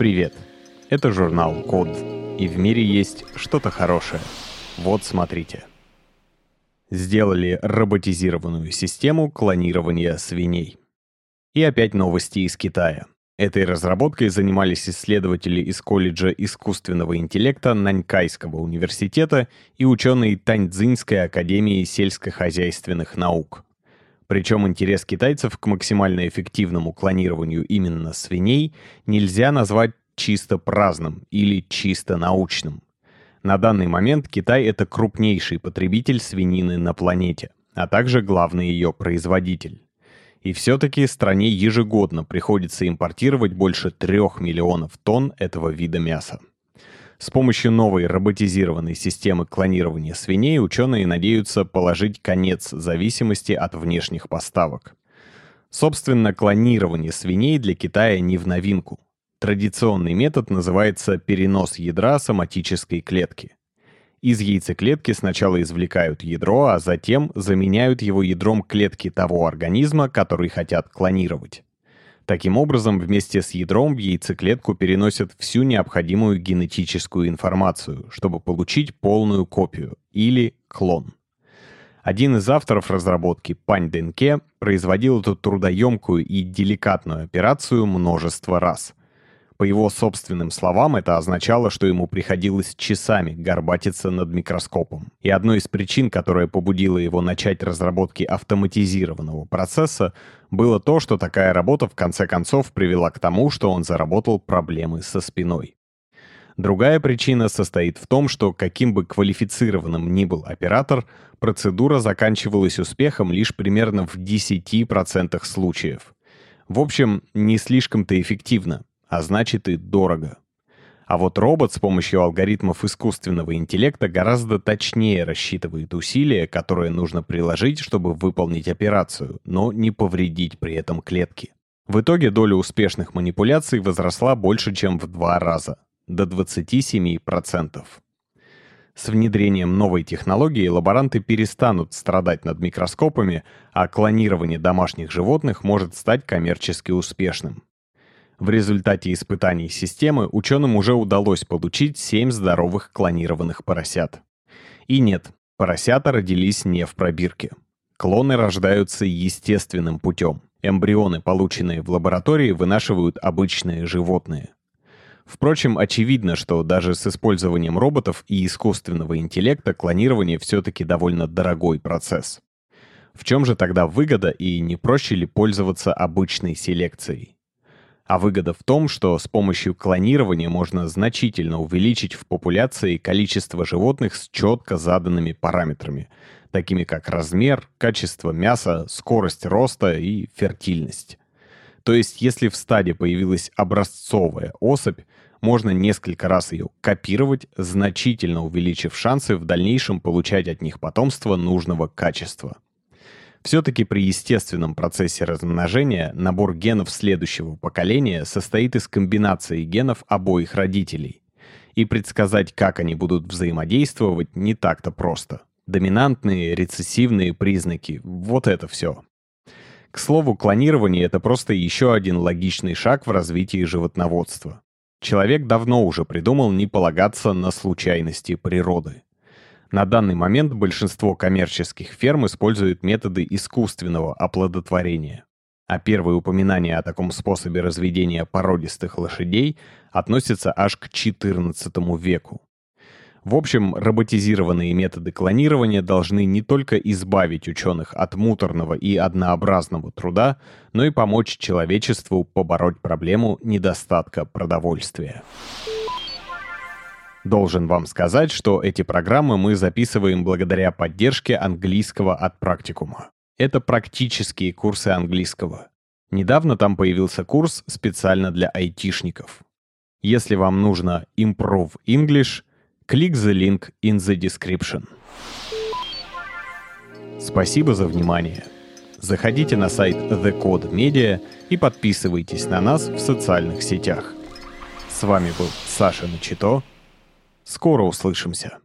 Привет! Это журнал Код, и в мире есть что-то хорошее. Вот смотрите. Сделали роботизированную систему клонирования свиней. И опять новости из Китая. Этой разработкой занимались исследователи из колледжа искусственного интеллекта Нанькайского университета и ученые Таньцзинской академии сельскохозяйственных наук. Причем интерес китайцев к максимально эффективному клонированию именно свиней нельзя назвать чисто праздным или чисто научным. На данный момент Китай — это крупнейший потребитель свинины на планете, а также главный ее производитель. И все-таки стране ежегодно приходится импортировать больше трех миллионов тонн этого вида мяса. С помощью новой роботизированной системы клонирования свиней ученые надеются положить конец зависимости от внешних поставок. Собственно, клонирование свиней для Китая не в новинку. Традиционный метод называется перенос ядра соматической клетки. Из яйцеклетки сначала извлекают ядро, а затем заменяют его ядром клетки того организма, который хотят клонировать. Таким образом, вместе с ядром в яйцеклетку переносят всю необходимую генетическую информацию, чтобы получить полную копию или клон. Один из авторов разработки, Пань Денке, производил эту трудоемкую и деликатную операцию множество раз. По его собственным словам, это означало, что ему приходилось часами горбатиться над микроскопом. И одной из причин, которая побудила его начать разработки автоматизированного процесса, было то, что такая работа в конце концов привела к тому, что он заработал проблемы со спиной. Другая причина состоит в том, что каким бы квалифицированным ни был оператор, процедура заканчивалась успехом лишь примерно в 10% случаев. В общем, не слишком-то эффективно а значит и дорого. А вот робот с помощью алгоритмов искусственного интеллекта гораздо точнее рассчитывает усилия, которые нужно приложить, чтобы выполнить операцию, но не повредить при этом клетки. В итоге доля успешных манипуляций возросла больше, чем в два раза, до 27%. С внедрением новой технологии лаборанты перестанут страдать над микроскопами, а клонирование домашних животных может стать коммерчески успешным. В результате испытаний системы ученым уже удалось получить 7 здоровых клонированных поросят. И нет, поросята родились не в пробирке. Клоны рождаются естественным путем. Эмбрионы, полученные в лаборатории, вынашивают обычные животные. Впрочем, очевидно, что даже с использованием роботов и искусственного интеллекта клонирование все-таки довольно дорогой процесс. В чем же тогда выгода и не проще ли пользоваться обычной селекцией? А выгода в том, что с помощью клонирования можно значительно увеличить в популяции количество животных с четко заданными параметрами, такими как размер, качество мяса, скорость роста и фертильность. То есть, если в стаде появилась образцовая особь, можно несколько раз ее копировать, значительно увеличив шансы в дальнейшем получать от них потомство нужного качества. Все-таки при естественном процессе размножения набор генов следующего поколения состоит из комбинации генов обоих родителей. И предсказать, как они будут взаимодействовать, не так-то просто. Доминантные, рецессивные признаки — вот это все. К слову, клонирование — это просто еще один логичный шаг в развитии животноводства. Человек давно уже придумал не полагаться на случайности природы. На данный момент большинство коммерческих ферм используют методы искусственного оплодотворения. А первые упоминания о таком способе разведения породистых лошадей относятся аж к XIV веку. В общем, роботизированные методы клонирования должны не только избавить ученых от муторного и однообразного труда, но и помочь человечеству побороть проблему недостатка продовольствия. Должен вам сказать, что эти программы мы записываем благодаря поддержке английского от практикума. Это практические курсы английского. Недавно там появился курс специально для айтишников. Если вам нужно Improve English, click the link in the description. Спасибо за внимание. Заходите на сайт The Code Media и подписывайтесь на нас в социальных сетях. С вами был Саша Начито. Скоро услышимся.